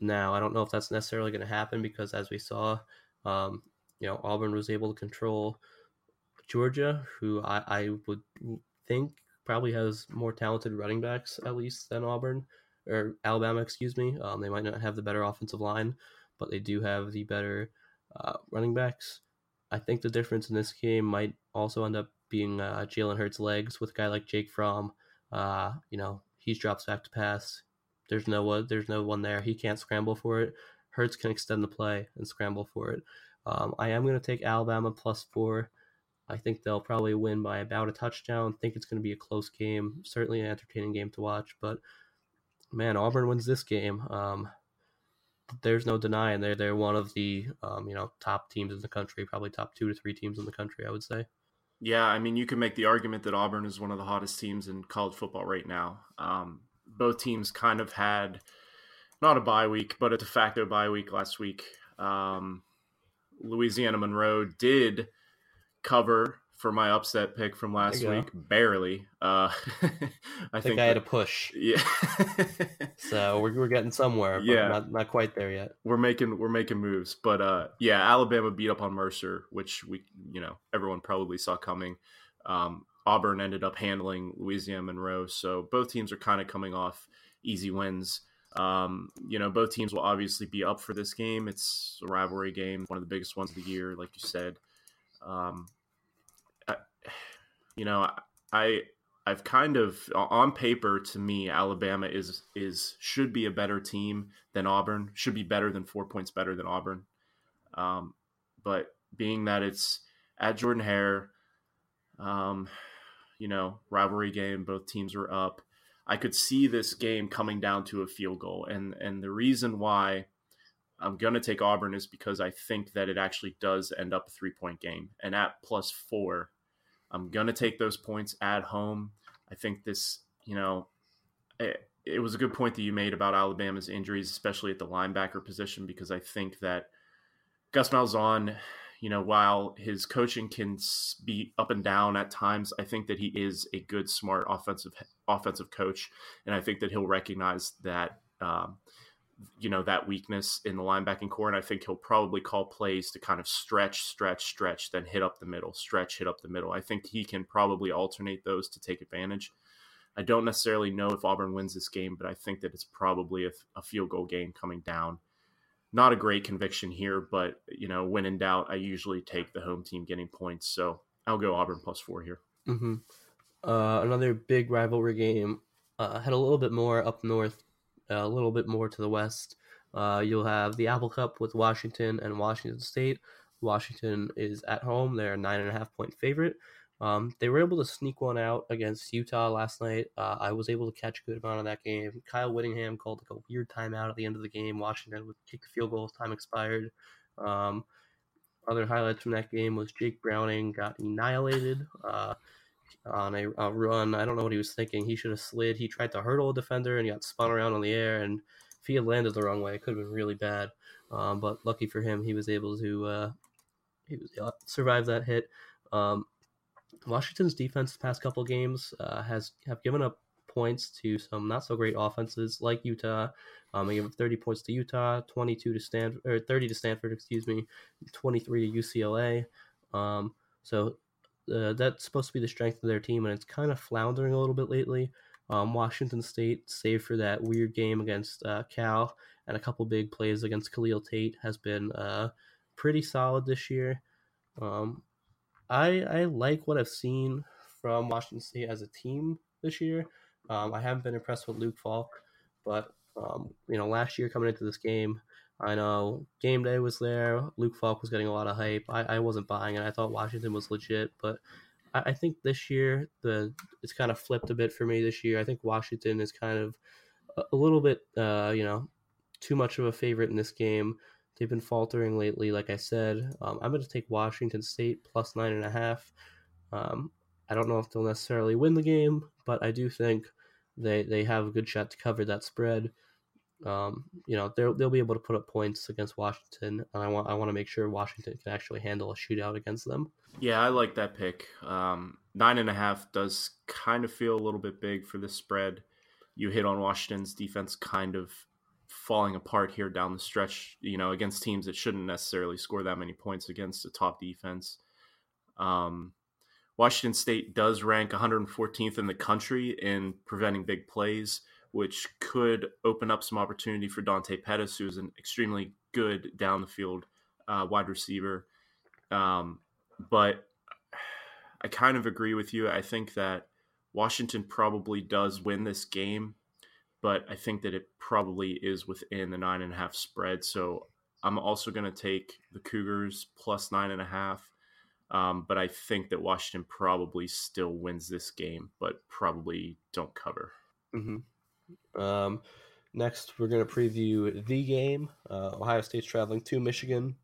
Now, I don't know if that's necessarily going to happen because, as we saw, um, you know, Auburn was able to control Georgia, who I, I would think probably has more talented running backs at least than Auburn or Alabama, excuse me. Um, they might not have the better offensive line, but they do have the better uh, running backs. I think the difference in this game might also end up being uh, Jalen Hurts' legs with a guy like Jake Fromm. Uh, you know, he drops back to pass. There's no one. There's no one there. He can't scramble for it. Hurts can extend the play and scramble for it. Um, I am going to take Alabama plus four. I think they'll probably win by about a touchdown. think it's going to be a close game. Certainly an entertaining game to watch. But man, Auburn wins this game. Um, there's no denying they're they're one of the um, you know top teams in the country, probably top two to three teams in the country. I would say. Yeah, I mean, you can make the argument that Auburn is one of the hottest teams in college football right now. Um, both teams kind of had not a bye week, but a de facto bye week last week. Um, Louisiana Monroe did cover for my upset pick from last week, barely. Uh, I, I, think, I had a push. Yeah. so we're, we're getting somewhere. yeah, not, not quite there yet. We're making we're making moves, but uh, yeah, Alabama beat up on Mercer, which we you know everyone probably saw coming. Um, Auburn ended up handling Louisiana Monroe, so both teams are kind of coming off easy wins. Um, you know, both teams will obviously be up for this game. It's a rivalry game, one of the biggest ones of the year, like you said. Um, you know, I I've kind of on paper to me, Alabama is is should be a better team than Auburn. Should be better than four points better than Auburn. Um, but being that it's at Jordan Hare, um, you know, rivalry game, both teams were up. I could see this game coming down to a field goal, and and the reason why I'm going to take Auburn is because I think that it actually does end up a three point game. And at plus four, I'm going to take those points at home. I think this, you know, it, it, was a good point that you made about Alabama's injuries, especially at the linebacker position, because I think that Gus Malzahn, you know, while his coaching can be up and down at times, I think that he is a good, smart offensive offensive coach, and I think that he'll recognize that. Um, you know that weakness in the linebacking core, and I think he'll probably call plays to kind of stretch, stretch, stretch, then hit up the middle, stretch, hit up the middle. I think he can probably alternate those to take advantage. I don't necessarily know if Auburn wins this game, but I think that it's probably a, a field goal game coming down. Not a great conviction here, but you know, when in doubt, I usually take the home team getting points. So I'll go Auburn plus four here. Mm-hmm. Uh, another big rivalry game. Uh, had a little bit more up north a little bit more to the west. Uh, you'll have the Apple Cup with Washington and Washington State. Washington is at home; they're a nine and a half point favorite. Um, they were able to sneak one out against Utah last night. Uh, I was able to catch a good amount of that game. Kyle Whittingham called like a weird timeout at the end of the game. Washington would kick a field goal time expired. Um, other highlights from that game was Jake Browning got annihilated. Uh, on a, a, run. I don't know what he was thinking. He should have slid. He tried to hurdle a defender and got spun around on the air. And if he had landed the wrong way, it could have been really bad. Um, but lucky for him, he was able to uh, he was uh, survive that hit. Um, Washington's defense the past couple games uh, has have given up points to some not so great offenses like Utah. Um, they gave up 30 points to Utah, 22 to Stanford, or 30 to Stanford, excuse me, 23 to UCLA. Um, so uh, that's supposed to be the strength of their team, and it's kind of floundering a little bit lately. Um, Washington State, save for that weird game against uh, Cal and a couple big plays against Khalil Tate, has been uh, pretty solid this year. Um, I I like what I've seen from Washington State as a team this year. Um, I haven't been impressed with Luke Falk, but um, you know, last year coming into this game, I know game day was there. Luke Falk was getting a lot of hype. I, I wasn't buying it. I thought Washington was legit, but I, I think this year the it's kind of flipped a bit for me this year. I think Washington is kind of a, a little bit, uh, you know, too much of a favorite in this game. They've been faltering lately, like I said. Um, I'm going to take Washington State plus nine and a half. Um, I don't know if they'll necessarily win the game, but I do think they they have a good shot to cover that spread um, you know they'll they'll be able to put up points against Washington, and I want I want to make sure Washington can actually handle a shootout against them. Yeah, I like that pick. Um, nine and a half does kind of feel a little bit big for this spread. You hit on Washington's defense kind of falling apart here down the stretch. You know, against teams that shouldn't necessarily score that many points against a top defense. Um, Washington State does rank 114th in the country in preventing big plays which could open up some opportunity for Dante Pettis, who is an extremely good down the field uh, wide receiver. Um, but I kind of agree with you. I think that Washington probably does win this game, but I think that it probably is within the nine and a half spread. So I'm also going to take the Cougars plus nine and a half. Um, but I think that Washington probably still wins this game, but probably don't cover. Mm-hmm. Um, next, we're going to preview the game. Uh, Ohio State's traveling to Michigan,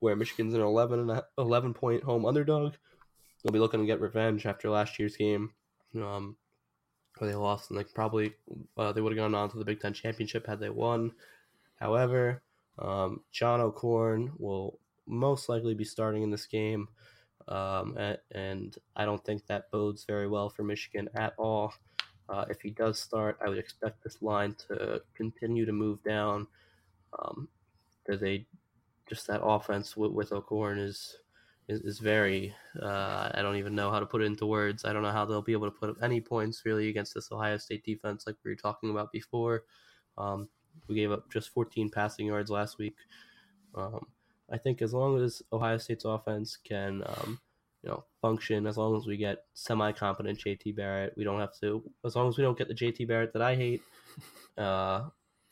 where Michigan's an 11, 11 point home underdog. They'll be looking to get revenge after last year's game, um, where they lost, and they probably uh, they would have gone on to the Big Ten championship had they won. However, um, John O'Korn will most likely be starting in this game. Um, and, and, I don't think that bodes very well for Michigan at all. Uh, if he does start, I would expect this line to continue to move down. Um, they just that offense with, with O'Korn is, is, is very. Uh, I don't even know how to put it into words. I don't know how they'll be able to put up any points really against this Ohio State defense, like we were talking about before. Um, we gave up just 14 passing yards last week. Um, I think as long as Ohio State's offense can, um, you know, function, as long as we get semi-competent JT Barrett, we don't have to. As long as we don't get the JT Barrett that I hate, uh,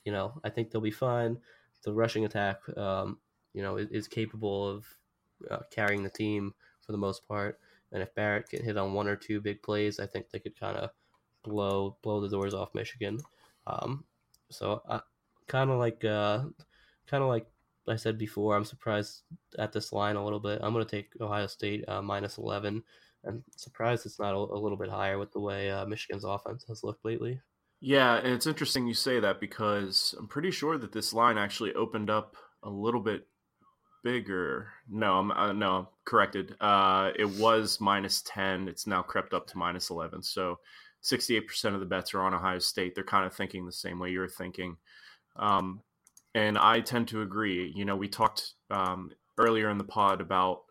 you know, I think they'll be fine. The rushing attack, um, you know, is, is capable of uh, carrying the team for the most part. And if Barrett can hit on one or two big plays, I think they could kind of blow blow the doors off Michigan. Um, so I kind of like, uh, kind of like I said before, I'm surprised at this line a little bit. I'm going to take Ohio State uh, minus 11. I'm surprised it's not a, a, little bit higher with the way uh, Michigan's offense has looked lately. Yeah, and it's interesting you say that because I'm pretty sure that this line actually opened up a little bit bigger. No, I'm uh, no corrected. Uh, it was minus 10. It's now crept up to minus 11. So 68% of the bets are on Ohio State. They're kind of thinking the same way you're thinking. Um, and I tend to agree. You know, we talked um, earlier in the pod about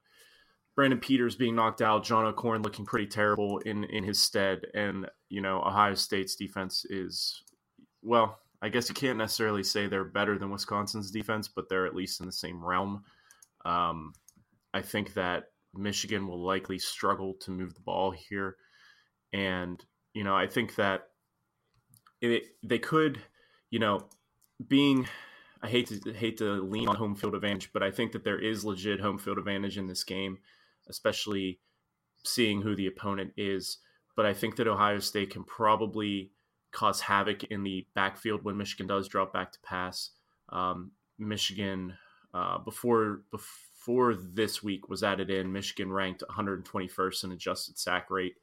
Brandon Peters being knocked out, John O'Korn looking pretty terrible in in his stead, and you know Ohio State's defense is well. I guess you can't necessarily say they're better than Wisconsin's defense, but they're at least in the same realm. Um, I think that Michigan will likely struggle to move the ball here, and you know I think that it, they could, you know, being I hate to hate to lean on home field advantage, but I think that there is legit home field advantage in this game, especially seeing who the opponent is. But I think that Ohio State can probably cause havoc in the backfield when Michigan does drop back to pass. Um, Michigan uh, before before this week was added in, Michigan ranked 121st in adjusted sack rate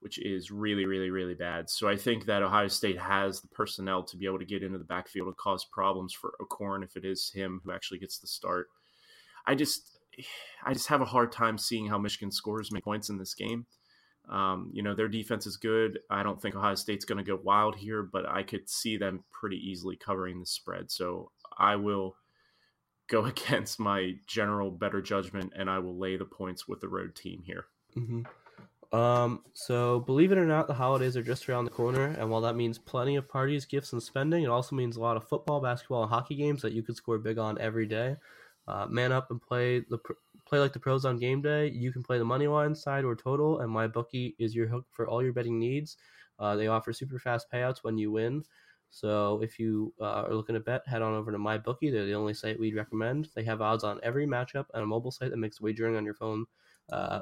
which is really, really, really bad. So I think that Ohio State has the personnel to be able to get into the backfield and cause problems for O'Korn if it is him who actually gets the start. I just, I just have a hard time seeing how Michigan scores many points in this game. Um, you know, their defense is good. I don't think Ohio State's going to go wild here, but I could see them pretty easily covering the spread. So I will go against my general better judgment and I will lay the points with the road team here. Mm-hmm. Um, so believe it or not, the holidays are just around the corner, and while that means plenty of parties, gifts, and spending, it also means a lot of football, basketball, and hockey games that you could score big on every day. Uh, man up and play the play like the pros on game day. You can play the money line, side, or total, and my bookie is your hook for all your betting needs. Uh, they offer super fast payouts when you win. So if you uh, are looking to bet, head on over to my bookie. They're the only site we'd recommend. They have odds on every matchup and a mobile site that makes wagering on your phone uh,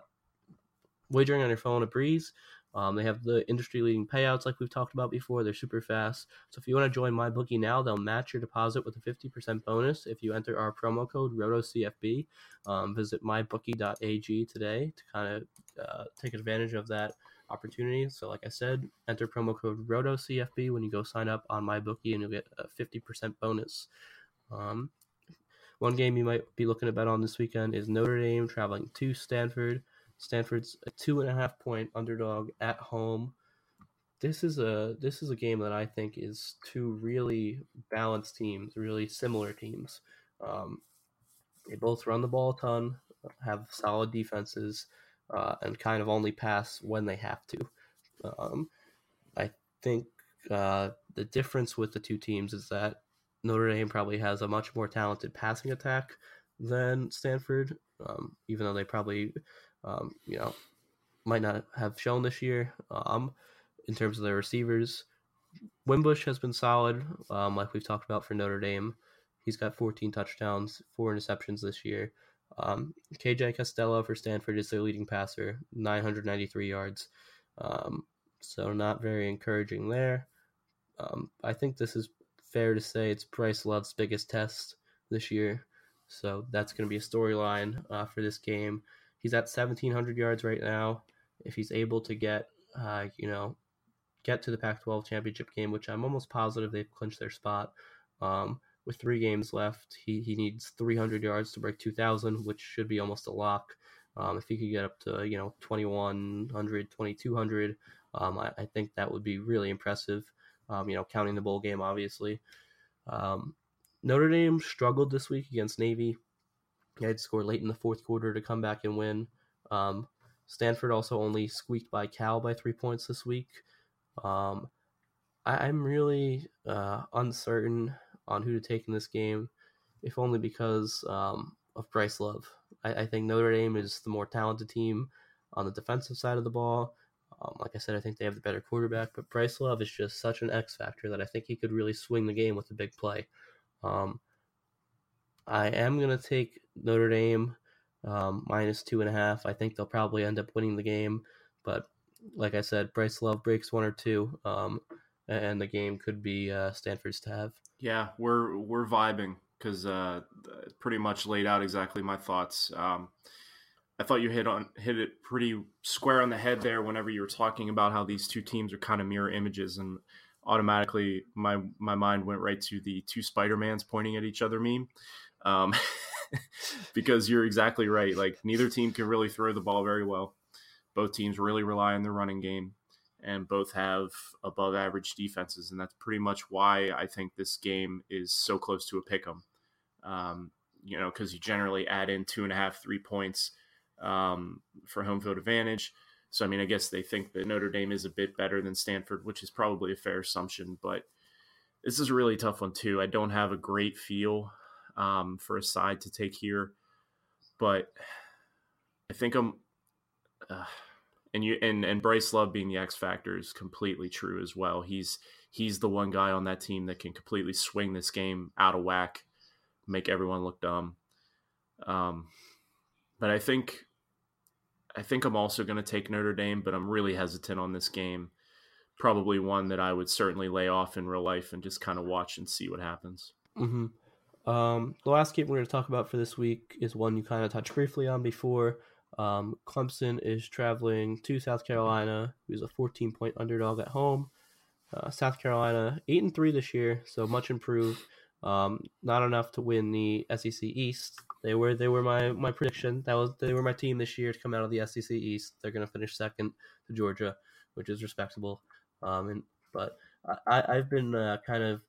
wagering on your phone a breeze. Um, they have the industry leading payouts like we've talked about before. They're super fast. So if you want to join my bookie now, they'll match your deposit with a 50% bonus if you enter our promo code ROTOCFB. Um, visit mybookie.ag today to kind of uh, take advantage of that opportunity. So like I said, enter promo code ROTOCFB when you go sign up on my bookie and you'll get a 50% bonus. Um, one game you might be looking to bet on this weekend is Notre Dame traveling to Stanford. Stanford's a two and a half point underdog at home. This is a this is a game that I think is two really balanced teams, really similar teams. Um, they both run the ball a ton, have solid defenses, uh, and kind of only pass when they have to. Um, I think uh, the difference with the two teams is that Notre Dame probably has a much more talented passing attack than Stanford, um, even though they probably um, you know, might not have shown this year. Um, in terms of their receivers, Wimbush has been solid, um, like we've talked about for Notre Dame. He's got 14 touchdowns, four interceptions this year. Um, KJ Costello for Stanford is their leading passer, 993 yards. Um, so not very encouraging there. Um, I think this is fair to say it's Bryce Love's biggest test this year. So that's going to be a storyline uh, for this game. He's at 1,700 yards right now. If he's able to get, uh, you know, get to the Pac-12 championship game, which I'm almost positive they've clinched their spot. Um, with three games left, he, he needs 300 yards to break 2,000, which should be almost a lock. Um, if he could get up to you know 2,100, 2,200, um, I, I, think that would be really impressive. Um, you know, counting the bowl game, obviously. Um, Notre Dame struggled this week against Navy. They had to score late in the fourth quarter to come back and win. Um, Stanford also only squeaked by Cal by three points this week. Um, I, am really uh, uncertain on who to take in this game, if only because um, of Bryce Love. I, I, think Notre Dame is the more talented team on the defensive side of the ball. Um, like I said, I think they have the better quarterback, but Bryce Love is just such an X factor that I think he could really swing the game with a big play. Um, I am going to take Notre Dame um, minus two and a half. I think they'll probably end up winning the game, but like I said, Bryce Love breaks one or two, um, and the game could be uh, Stanford's to have. Yeah, we're we're vibing because uh, pretty much laid out exactly my thoughts. Um, I thought you hit on hit it pretty square on the head there whenever you were talking about how these two teams are kind of mirror images, and automatically my my mind went right to the two Spider Mans pointing at each other meme. Um, because you're exactly right. Like neither team can really throw the ball very well. Both teams really rely on their running game, and both have above average defenses, and that's pretty much why I think this game is so close to a pick 'em. Um, you know, because you generally add in two and a half, three points um, for home field advantage. So, I mean, I guess they think that Notre Dame is a bit better than Stanford, which is probably a fair assumption. But this is a really tough one, too. I don't have a great feel um, for a side to take here, but I think I'm. Uh, and you and and Bryce Love being the X factor is completely true as well. He's he's the one guy on that team that can completely swing this game out of whack, make everyone look dumb. Um, but I think I think I'm also going to take Notre Dame, but I'm really hesitant on this game. Probably one that I would certainly lay off in real life and just kind of watch and see what happens. Mm-hmm. Um, the last game we're going to talk about for this week is one you kind of touched briefly on before. Um, Clemson is traveling to South Carolina, who's a 14 point underdog at home. Uh, South Carolina, 8 and 3 this year, so much improved. Um, not enough to win the SEC East. They were they were my, my prediction. That was they were my team this year to come out of the SEC East. They're going to finish second to Georgia, which is respectable. Um, and but I, I've been uh, kind of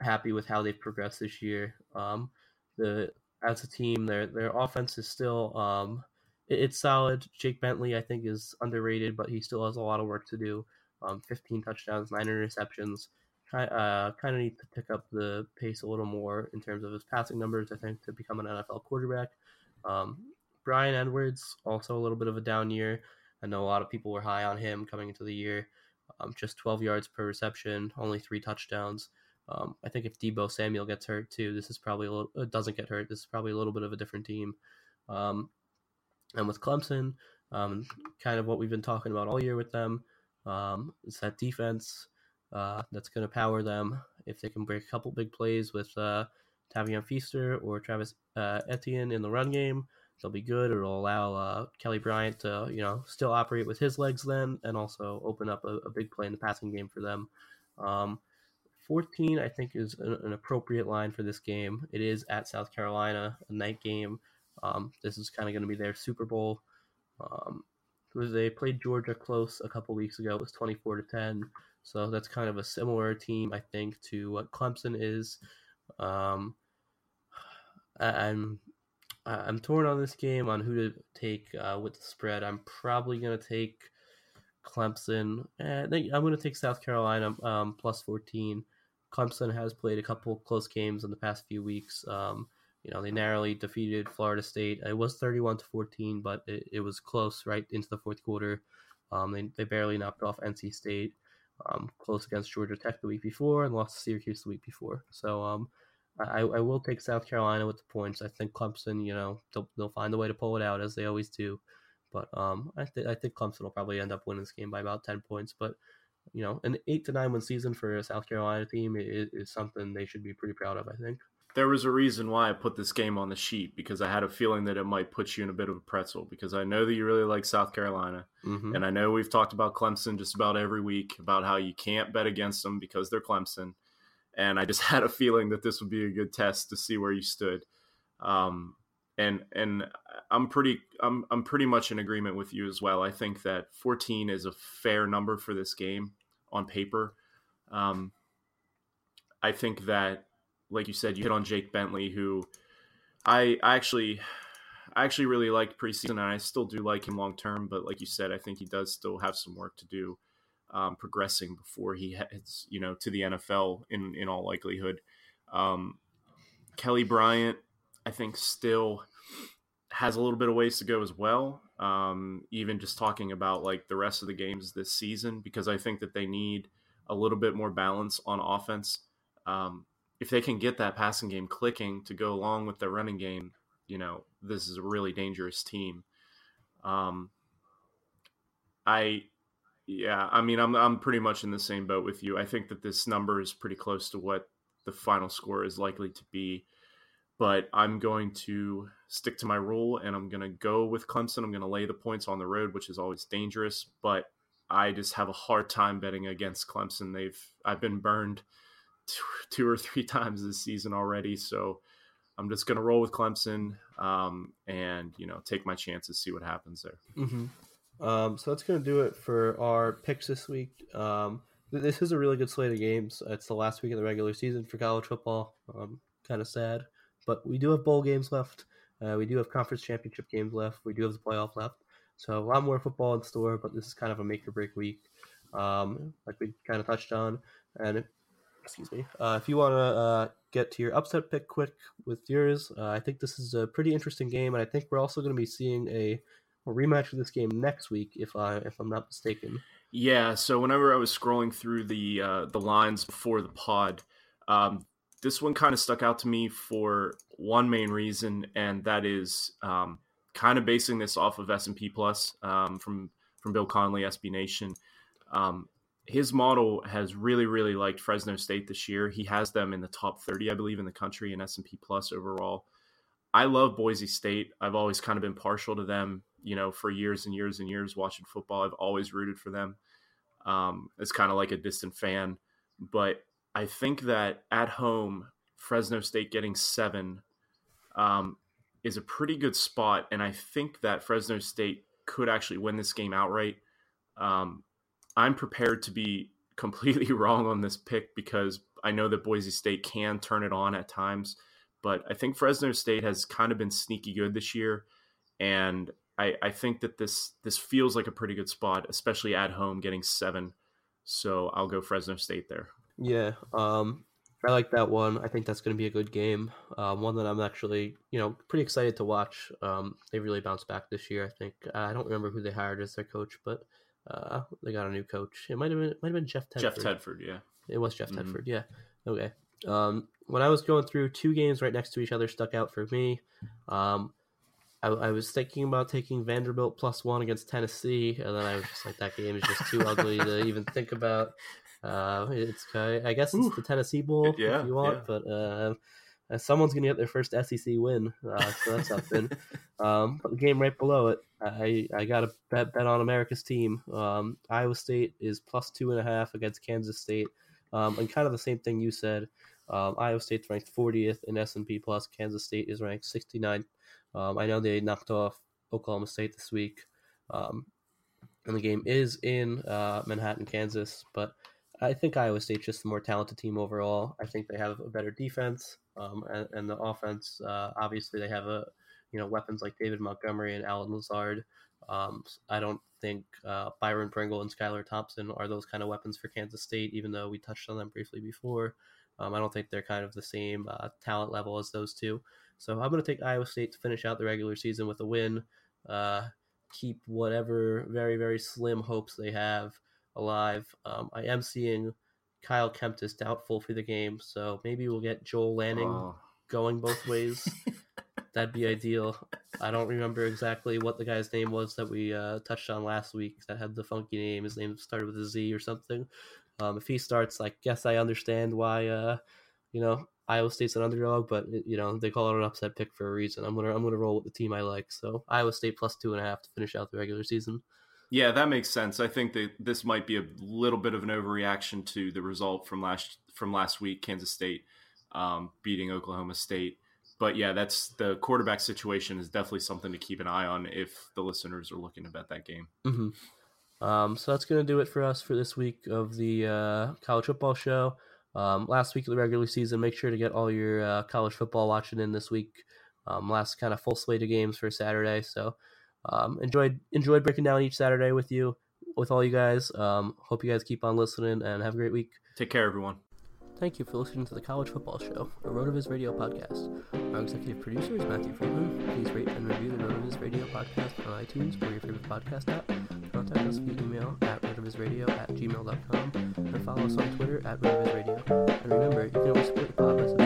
happy with how they've progressed this year. Um, the as a team, their their offense is still um, it, it's solid. Jake Bentley, I think, is underrated, but he still has a lot of work to do. Um, 15 touchdowns, nine interceptions. Uh, kind of need to pick up the pace a little more in terms of his passing numbers. I think to become an NFL quarterback. Um, Bryan Edwards also a little bit of a down year. I know a lot of people were high on him coming into the year. Um, just 12 yards per reception, only three touchdowns. Um, I think if Deebo Samuel gets hurt too, this is probably a little, uh, doesn't get hurt. This is probably a little bit of a different team. Um, and with Clemson, um, kind of what we've been talking about all year with them, um, it's that defense uh, that's going to power them. If they can break a couple big plays with uh, Tavien Feaster or Travis uh, Etienne in the run game, they'll be good. It'll allow uh, Kelly Bryant to, you know, still operate with his legs then, and also open up a, a big play in the passing game for them. Um, 14, I think, is an, an, appropriate line for this game. It is at South Carolina, a night game. Um, this is kind of going to be their Super Bowl. Um, they played Georgia close a couple weeks ago. It was 24 to 10. So that's kind of a similar team, I think, to what Clemson is. Um, I'm I'm torn on this game on who to take uh, with the spread. I'm probably going to take Clemson. Eh, I'm going to take South Carolina um, plus 14. Clemson has played a couple close games in the past few weeks. Um, you know, they narrowly defeated Florida State. It was 31 to 14, but it, it was close right into the fourth quarter. Um, they, they barely knocked off NC State. um, close against Georgia Tech the week before and lost to Syracuse the week before. So um, I, I will take South Carolina with the points. I think Clemson, you know, they'll, they'll find a way to pull it out as they always do. But um, I, th- I think Clemson will probably end up winning this game by about 10 points. But, you know, an eight to nine win season for a South Carolina team is, is something they should be pretty proud of, I think. There was a reason why I put this game on the sheet because I had a feeling that it might put you in a bit of a pretzel because I know that you really like South Carolina. Mm-hmm. And I know we've talked about Clemson just about every week about how you can't bet against them because they're Clemson. And I just had a feeling that this would be a good test to see where you stood. Um, and and I'm pretty I'm I'm pretty much in agreement with you as well. I think that 14 is a fair number for this game on paper. Um, I think that, like you said, you hit on Jake Bentley, who I I actually I actually really liked preseason, and I still do like him long term. But like you said, I think he does still have some work to do, um, progressing before he heads you know to the NFL in in all likelihood. Um, Kelly Bryant, I think, still has a little bit of ways to go as well. Um, even just talking about like the rest of the games this season, because I think that they need a little bit more balance on offense. Um, if they can get that passing game clicking to go along with their running game, you know, this is a really dangerous team. Um, I, yeah, I mean, I'm I'm pretty much in the same boat with you. I think that this number is pretty close to what the final score is likely to be, but I'm going to stick to my rule and I'm going to go with Clemson. I'm going to lay the points on the road, which is always dangerous, but I just have a hard time betting against Clemson. They've I've been burned two, or three times this season already, so I'm just going to roll with Clemson um, and you know take my chances, see what happens there. Mm-hmm. Um, so that's going to do it for our picks this week. Um, th- this is a really good slate of games. It's the last week of the regular season for college football. Um, kind of sad, but we do have bowl games left. Uh, we do have conference championship games left. We do have the playoff left. So a lot more football in store, but this is kind of a make or break week, um, like we kind of touched on. And excuse me, uh, if you want to uh, get to your upset pick quick with yours, uh, I think this is a pretty interesting game, and I think we're also going to be seeing a, a rematch of this game next week, if I if I'm not mistaken. Yeah. So whenever I was scrolling through the uh, the lines before the pod, um, this one kind of stuck out to me for one main reason, and that is um, kind of basing this off of S and P Plus um, from from Bill Connelly, SB Nation. Um, his model has really, really liked Fresno State this year. He has them in the top 30, I believe, in the country in S and P Plus overall. I love Boise State. I've always kind of been partial to them, you know, for years and years and years watching football. I've always rooted for them. Um, it's kind of like a distant fan, but I think that at home, Fresno State getting seven um, is a pretty good spot, and I think that Fresno State could actually win this game outright. Um, I'm prepared to be completely wrong on this pick because I know that Boise State can turn it on at times, but I think Fresno State has kind of been sneaky good this year, and I, I think that this this feels like a pretty good spot, especially at home, getting seven. So I'll go Fresno State there. Yeah, um, I like that one. I think that's going to be a good game. Um, one that I'm actually, you know, pretty excited to watch. Um, they really bounced back this year. I think I don't remember who they hired as their coach, but uh, they got a new coach. It might have been might have been Jeff Tedford. Jeff Tedford, yeah. It was Jeff Mhm. Tedford. Yeah. Okay. Um, when I was going through two games right next to each other, stuck out for me. Um, I, I was thinking about taking Vanderbilt plus one against Tennessee, and then I was just like, that game is just too ugly to even think about. Uh, it's I guess it's Ooh. the Tennessee Bowl Yeah, if you want, yeah. but uh, uh, someone's gonna get their first SEC win, uh, so that's something. um, but the game right below it, I I got a bet bet on America's team. Um, Iowa State is plus two and a half against Kansas State, um, and kind of the same thing you said. Um, Iowa State's ranked 40th in S and P plus. Kansas State is ranked 69th. Um, I know they knocked off Oklahoma State this week, um, and the game is in uh, Manhattan, Kansas. But I think Iowa State's just the more talented team overall. I think they have a better defense, um, and, and the offense. Uh, obviously, they have a you know weapons like David Montgomery and Allen Lazard. Um, I don't think uh, Byron Pringle and Skylar Thompson are those kind of weapons for Kansas State, even though we touched on them briefly before. Um, I don't think they're kind of the same uh, talent level as those two. So I'm going to take Iowa State to finish out the regular season with a win. Uh, keep whatever very very slim hopes they have alive. Um, I am seeing Kyle Kempt is doubtful for the game, so maybe we'll get Joel Lanning Oh. going both ways. That'd be ideal. I don't remember exactly what the guy's name was that we uh, touched on last week that had the funky name. His name started with a Z or something. Um, if he starts, I guess I understand why, uh, you know, Iowa State's an underdog, but you know they call it an upset pick for a reason. I'm gonna I'm gonna roll with the team I like. So Iowa State plus two and a half to finish out the regular season. Yeah, that makes sense. I think that this might be a little bit of an overreaction to the result from last from last week, Kansas State um, beating Oklahoma State. But yeah, that's the quarterback situation is definitely something to keep an eye on if the listeners are looking to bet that game. Mm-hmm. Um, so that's going to do it for us for this week of the uh, college football show. Um, last week of the regular season, make sure to get all your uh, college football watching in this week. Um, last kind of full slate of games for Saturday. So um, enjoyed enjoyed breaking down each Saturday with you, with all you guys. Um, hope you guys keep on listening and have a great week. Take care, everyone. Thank you for listening to the College Football Show, a RotoViz Radio podcast. Our executive producer is Matthew Friedman. Please rate and review the RotoViz Radio podcast on iTunes or your favorite podcast app. Contact us via email at rotovizradio at gmail.com and follow us on Twitter at RotoViz Radio. And remember, you can always support the pod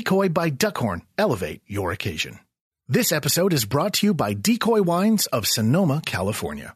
by Duckhorn elevate your occasion. This episode is brought to you by Decoy Wines of Sonoma, California.